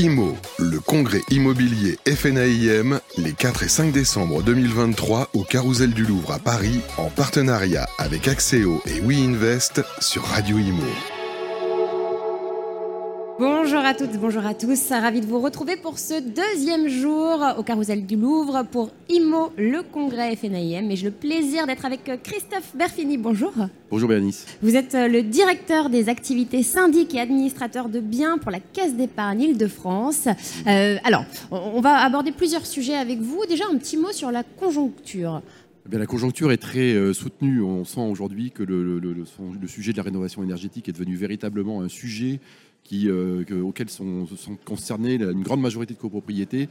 IMO, le congrès immobilier FNAIM, les 4 et 5 décembre 2023 au Carousel du Louvre à Paris, en partenariat avec Axéo et WeInvest sur Radio Imo. Bonjour à toutes, bonjour à tous. Ravi de vous retrouver pour ce deuxième jour au Carousel du Louvre pour IMO, le congrès FNAIM. Et j'ai le plaisir d'être avec Christophe Berfini. Bonjour. Bonjour Bérénice. Vous êtes le directeur des activités syndiques et administrateurs de biens pour la Caisse d'épargne Île-de-France. Euh, alors, on va aborder plusieurs sujets avec vous. Déjà, un petit mot sur la conjoncture. Eh bien, la conjoncture est très euh, soutenue. On sent aujourd'hui que le, le, le, le, sujet de la rénovation énergétique est devenu véritablement un sujet qui, euh, que, auxquels sont, sont concernés une grande majorité de copropriétés.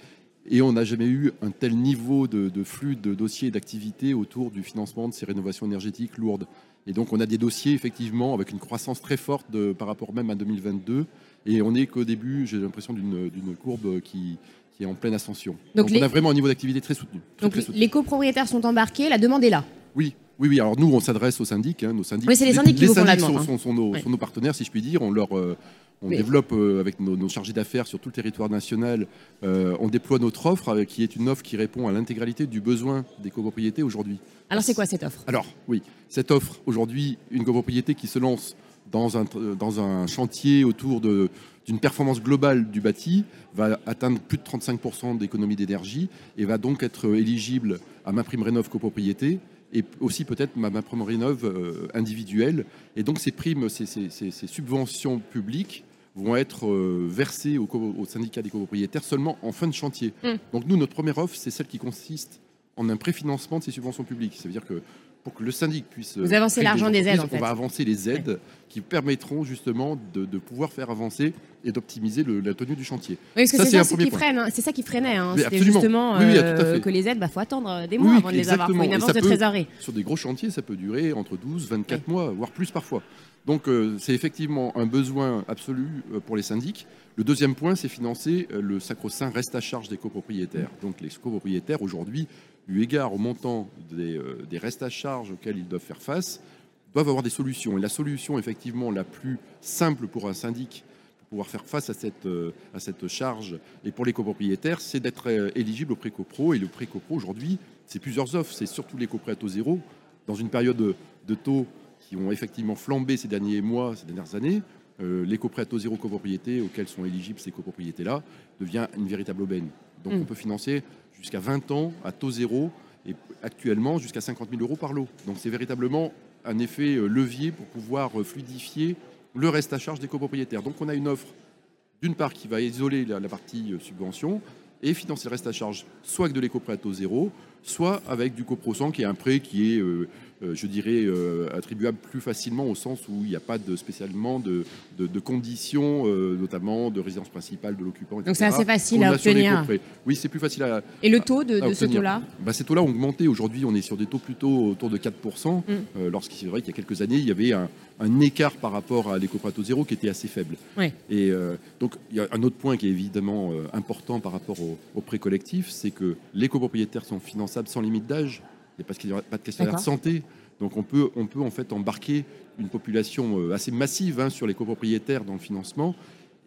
Et on n'a jamais eu un tel niveau de, de flux de dossiers et d'activités autour du financement de ces rénovations énergétiques lourdes. Et donc on a des dossiers effectivement avec une croissance très forte de, par rapport même à 2022. Et on n'est qu'au début, j'ai l'impression d'une courbe qui, qui est en pleine ascension. Donc, donc les... on a vraiment un niveau d'activité très soutenu. Très, donc très soutenu. les copropriétaires sont embarqués, la demande est là. Oui, oui, oui. Alors nous, on s'adresse aux syndics. Hein, nos syndics. Oui, c'est les syndics qui les vous font la demande. sont, hein. sont, sont, nos, Ouais. sont nos partenaires, si je puis dire. On leur, euh, on développe euh, avec nos, nos chargés d'affaires sur tout le territoire national. euh, on déploie notre offre, euh, qui est une offre qui répond à l'intégralité du besoin des copropriétés aujourd'hui. Alors c'est quoi cette offre? Alors, oui, cette offre, aujourd'hui, une copropriété qui se lance dans un, dans un chantier autour de- d'une performance globale du bâti va atteindre plus de 35% d'économie d'énergie et va donc être éligible à ma prime rénov copropriété et aussi peut-être ma, ma prime rénov euh, individuelle. Et donc ces primes, ces, ces- ces- ces subventions publiques vont être euh, versées au, co- au syndicat des copropriétaires seulement en fin de chantier. Mm. Donc nous, notre première offre, c'est celle qui consiste en un préfinancement de ces subventions publiques. Ça veut dire que pour que le syndic puisse... Vous avancez l'argent des aides, en fait. On va avancer les aides qui permettront justement de, de pouvoir faire avancer et d'optimiser la tenue du chantier. Oui, parce que Ça, c'est ça premier qui freine, hein. c'est ça qui freinait. hein. C'était justement Oui, oui, euh, que les aides, bah, faut attendre des mois Oui, avant de les avoir. Faut exactement. une avance ça de peut- trésorerie. Sur des gros chantiers, ça peut durer entre 12, 24 mois, voire plus parfois. Donc euh, c'est effectivement un besoin absolu euh, pour les syndics. Le deuxième point, c'est financer euh, le sacro-saint reste à charge des copropriétaires. Donc les copropriétaires, aujourd'hui, eu égard au montant des, restes à charge auxquels ils doivent faire face, doivent avoir des solutions. Et la solution, effectivement, la plus simple pour un syndic pour pouvoir faire face à cette, charge et pour les copropriétaires, c'est d'être éligible au pré-copro. Et le pré-copro, aujourd'hui, c'est plusieurs offres. C'est surtout les coprêts à taux zéro. Dans une période de, de taux qui ont effectivement flambé ces derniers mois, ces dernières années, euh, les coprêts à taux zéro copropriété auxquels sont éligibles ces copropriétés-là devient une véritable aubaine. Donc Mm. on peut financer jusqu'à 20 ans à taux zéro et actuellement jusqu'à 50 000 euros par lot. Donc c'est véritablement un effet euh, levier pour pouvoir euh, fluidifier le reste à charge des copropriétaires. Donc on a une offre d'une part qui va isoler la, la partie euh, subvention et financer le reste à charge soit avec de l'éco-prêt à taux zéro, soit avec du coprosan qui est un prêt qui est, euh, euh, je dirais, euh, attribuable plus facilement au sens où il n'y a pas de, spécialement de, de- de conditions, euh, notamment de résidence principale de l'occupant. Donc c'est assez facile à obtenir. Oui, c'est plus facile à, Et le taux de, de ce taux-là? Bah, Ces taux-là ont augmenté. Aujourd'hui, on est sur des taux plutôt autour de 4%. Mm. Lorsqu'il c'est vrai qu'il y a quelques années, il y avait un, un écart par rapport à taux zéro qui était assez faible. Et euh, donc, il y a un autre point qui est évidemment euh, important par rapport au, au prêt collectif, c'est que les copropriétaires sont sans limite d'âge. Il n'y a pas de- pas de questionnaire de santé. Donc, on peut, on peut en fait embarquer une population euh, assez massive hein, sur les copropriétaires dans le financement.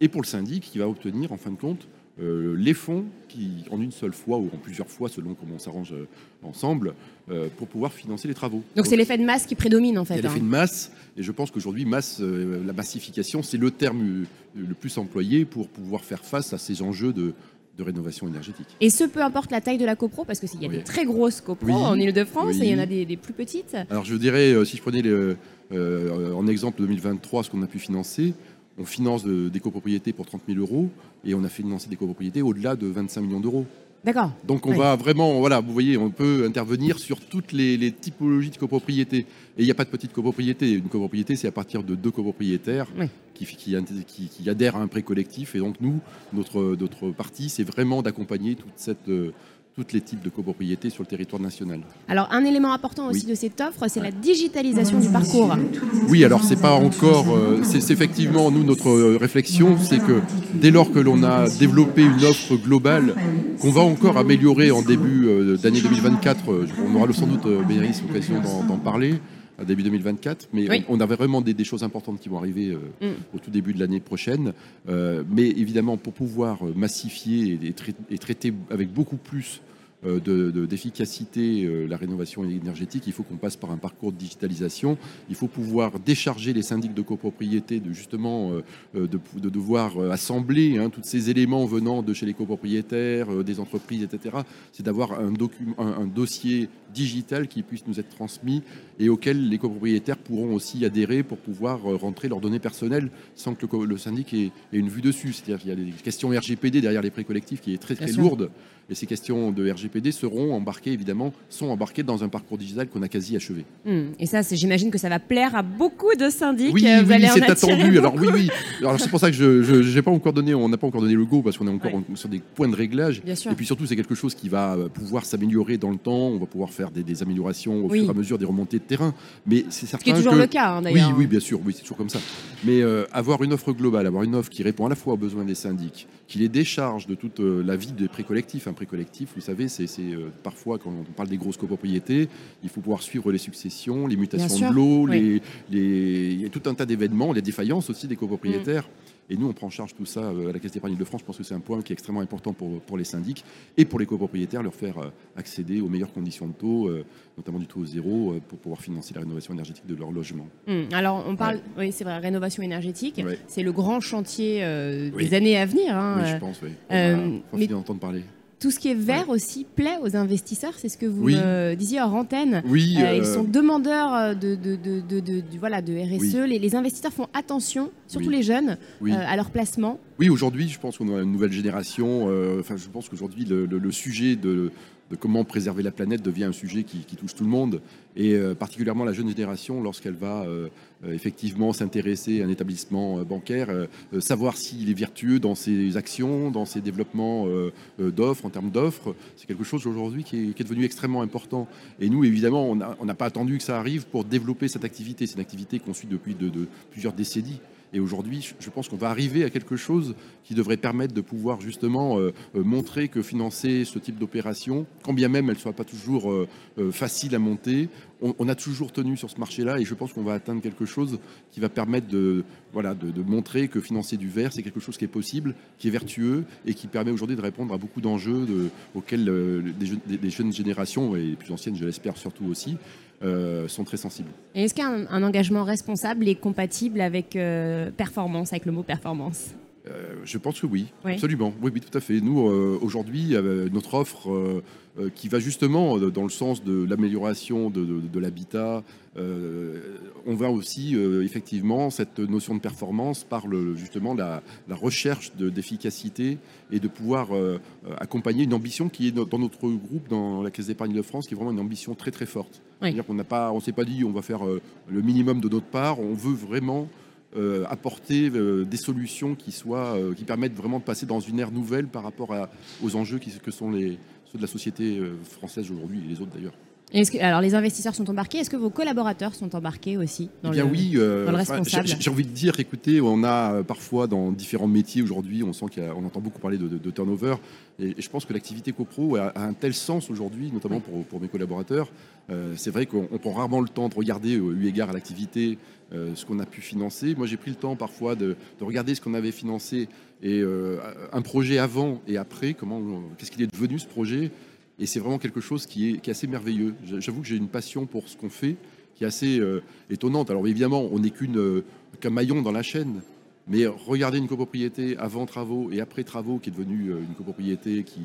Et pour le syndic, qui va obtenir, en fin de compte, euh, les fonds qui, en une seule fois ou en plusieurs fois, selon comment on s'arrange euh, ensemble, euh, pour pouvoir financer les travaux. Donc c'est l'effet de masse qui prédomine en fait. l'effet hein. de masse, et je pense qu'aujourd'hui, masse, la massification, c'est le terme le plus employé pour pouvoir faire face à ces enjeux de, de rénovation énergétique. Et ce, peu importe la taille de la copro, parce qu'il y a Oui. des très grosses copros Oui. en Ile-de-France Oui. et il y en a des, des plus petites. Alors je dirais, euh, si je prenais le- euh, en exemple 2023 ce qu'on a pu financer, on finance de- des copropriétés pour 30 000 euros et on a financé des copropriétés au-delà de 25 millions d'euros. D'accord. Donc on Oui. va vraiment, voilà, vous voyez, on peut intervenir sur toutes les, les typologies de copropriétés. Et il n'y a pas de petite copropriété. Une copropriété, c'est à partir de deux copropriétaires Oui. qui, qui, qui- qui adhèrent à un prêt collectif. Et donc nous, notre, notre partie, c'est vraiment d'accompagner toute cette, toutes les types de copropriétés sur le territoire national. Alors un élément important aussi Oui. de cette offre, c'est la digitalisation du parcours. Oui, alors c'est pas encore. euh, c'est effectivement nous notre euh, réflexion, c'est que dès lors que l'on a développé une offre globale qu'on va encore améliorer en début euh, d'année 2024, euh, on aura sans doute Bénédicte, l'occasion d'en d'en parler. À début 2024, mais Oui. on, on avait vraiment des, des choses importantes qui vont arriver euh, Mm. au tout début de l'année prochaine. Euh, mais évidemment, pour pouvoir euh, massifier et traiter avec beaucoup plus euh, de- de- d'efficacité euh, la rénovation énergétique, il faut qu'on passe par un parcours de digitalisation. Il faut pouvoir décharger les syndics de copropriété de justement euh, de, de devoir assembler hein, tous ces éléments venant de chez les copropriétaires, des entreprises, etc. C'est d'avoir un, document, un, un dossier digital qui puisse nous être transmis et auquel les copropriétaires pourront aussi adhérer pour pouvoir rentrer leurs données personnelles sans que le, syndic ait, ait une vue dessus. C'est-à-dire qu'il y a des questions RGPD derrière les prêts collectifs qui est très Bien très sûr. lourde. Et ces questions de RGPD seront embarquées évidemment, sont embarquées dans un parcours digital qu'on a quasi achevé. Hmm. Et ça, j'imagine que ça va plaire à beaucoup de syndics. Oui, Euh, vous oui, allez c'est attendu. Alors oui, oui. Alors c'est pour ça que je, j'ai pas encore donné, on n'a pas encore donné le go parce qu'on est encore Ouais. en- sur des points de réglage. Bien sûr. Et puis surtout, c'est quelque chose qui va euh, pouvoir s'améliorer dans le temps. On va pouvoir faire des, des améliorations au Oui. fur et à mesure des remontées de terrain. Mais c'est certain Ce qui est toujours que le cas, hein, oui, d'ailleurs. oui, bien sûr, oui, c'est toujours comme ça. Mais euh, avoir une offre globale, avoir une offre qui répond à la fois aux besoins des syndics, qui les décharge de toute euh, la vie des prêts collectifs. Un prêt collectif, vous savez, c'est euh, parfois quand on parle des grosses copropriétés, il faut pouvoir suivre les successions, les mutations de l'eau, oui. les, les- il y a tout un tas d'événements, les défaillances aussi des copropriétaires. Et nous, on prend en charge tout ça euh, à la Caisse d'épargne de France. Je pense que c'est un point qui est extrêmement important pour, pour les syndics et pour les copropriétaires, leur faire euh, accéder aux meilleures conditions de taux, euh, notamment du taux zéro, pour pouvoir financer la rénovation énergétique de leur logement. Hmm. Alors, on parle, oui, c'est vrai, rénovation énergétique. Ouais. C'est le grand chantier euh, Oui. des années à venir. hein. Oui, je pense, oui. On euh, a mais- fini d'entendre parler. Tout ce qui est vert aussi plaît aux investisseurs. C'est ce que vous Oui. me disiez hors antenne. Oui, Euh, euh, ils sont demandeurs euh, de, de, de, de, de- du- voilà, de RSE. Les, les investisseurs font attention, surtout les jeunes, euh, à leur placement. Oui, aujourd'hui, je pense qu'on a une nouvelle génération. euh, Enfin, je pense qu'aujourd'hui, le, le- le sujet de, de comment préserver la planète devient un sujet qui, touche tout le monde, et euh, particulièrement la jeune génération, lorsqu'elle va euh, euh, effectivement s'intéresser à un établissement bancaire, savoir s'il est vertueux dans ses actions, dans ses développements d'offres, en termes d'offres, c'est quelque chose aujourd'hui qui est, devenu extrêmement important. Et nous, évidemment, on n'a pas attendu que ça arrive pour développer cette activité. C'est une activité qu'on suit depuis de- de plusieurs décennies. Et aujourd'hui, je- pense qu'on va arriver à quelque chose qui devrait permettre de pouvoir justement euh, euh, montrer que financer ce type d'opération, quand bien même elle ne soit pas toujours euh, facile à monter, on, a toujours tenu sur ce marché-là et je pense qu'on va atteindre quelque chose qui va permettre de, montrer que financer du vert, c'est quelque chose qui est possible, qui est vertueux et qui permet aujourd'hui de répondre à beaucoup d'enjeux de- auxquels euh, des, jeunes, jeunes générations, et les plus anciennes, je l'espère surtout aussi, euh, sont très sensibles. Et est-ce qu'un un engagement responsable est compatible avec euh, performance, avec le mot performance? Euh, je pense que oui, Oui. absolument. Oui, oui, tout à fait. Nous, euh, aujourd'hui, euh, notre offre qui va justement dans le sens de l'amélioration de, de- de l'habitat, on va aussi effectivement cette notion de performance par le, justement la, la recherche de- d'efficacité et de pouvoir accompagner une ambition qui est dans dans notre groupe, dans la Caisse d'épargne de France, qui est vraiment une ambition très très forte. Oui. C'est-à-dire qu'on on s'est pas dit on va faire le minimum de notre part, on veut vraiment euh, apporter euh, des solutions qui soient euh, qui permettent vraiment de passer dans une ère nouvelle par rapport aux enjeux qui, que sont les ceux de la société française aujourd'hui et les autres d'ailleurs. Que, alors, les investisseurs sont embarqués. Est-ce que vos collaborateurs sont embarqués aussi dans Eh bien le- oui, euh, dans le enfin, responsable. j'ai j'ai envie de dire, écoutez, on a euh, parfois dans différents métiers aujourd'hui, on sent qu'on entend beaucoup parler de, de- de turnover, et, et je pense que l'activité copro a, a un tel sens aujourd'hui, notamment pour, pour mes collaborateurs. Euh, c'est vrai qu'on on prend rarement le temps de regarder, euh, eu égard à l'activité, ce qu'on a pu financer. Moi, j'ai pris le temps parfois de, de regarder ce qu'on avait financé et un projet avant et après, comment, qu'est-ce qu'il est devenu ce projet. Et c'est vraiment quelque chose qui est, assez merveilleux. J'avoue que j'ai une passion pour ce qu'on fait qui est assez euh, étonnante. Alors évidemment, on n'est euh, qu'un maillon dans la chaîne, mais regarder une copropriété avant travaux et après travaux qui est devenue euh, une copropriété qui,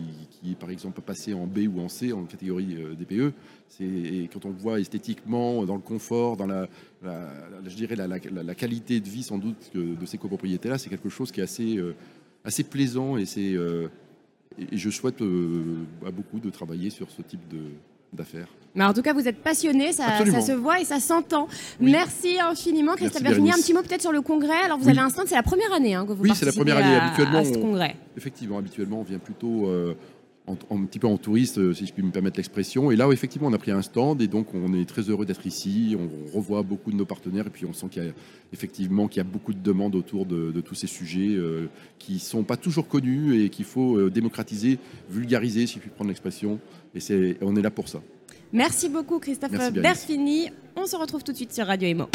est par exemple passée en B ou en C, en catégorie DPE, et quand on voit esthétiquement, dans le confort, dans la, je dirais la, qualité de vie sans doute de ces copropriétés-là, c'est quelque chose qui est assez, assez plaisant et c'est... et je souhaite euh, à beaucoup de travailler sur ce type de, d'affaires. Mais en tout cas, vous êtes passionné, ça, se voit et ça s'entend. Oui. Merci infiniment, Christophe Bergigny. Un petit mot peut-être sur le congrès. Alors, vous Oui. avez un stand, c'est la première année hein, que vous Oui, c'est la participez première année. à- Habituellement, à ce on- congrès. Effectivement, habituellement, on vient plutôt euh, en, en- un petit peu en touriste, euh, si je puis me permettre l'expression. Et là, effectivement, on a pris un stand et donc on est très heureux d'être ici. On revoit beaucoup de nos partenaires et puis on sent qu'il y a effectivement qu'il y a beaucoup de demandes autour de, de tous ces sujets euh, qui sont pas toujours connus et qu'il faut euh, démocratiser, vulgariser, si je puis prendre l'expression. Et c'est, on est là pour ça. Merci beaucoup, Christophe Merci. Berfini. On se retrouve tout de suite sur Radio Imo.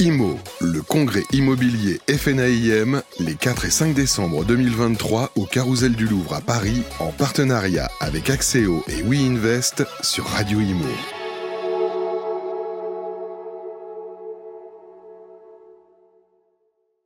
IMO, le congrès immobilier FNAIM, les 4 et 5 décembre 2023 au Carousel du Louvre à Paris, en partenariat avec Axéo et WeInvest sur Radio Imo.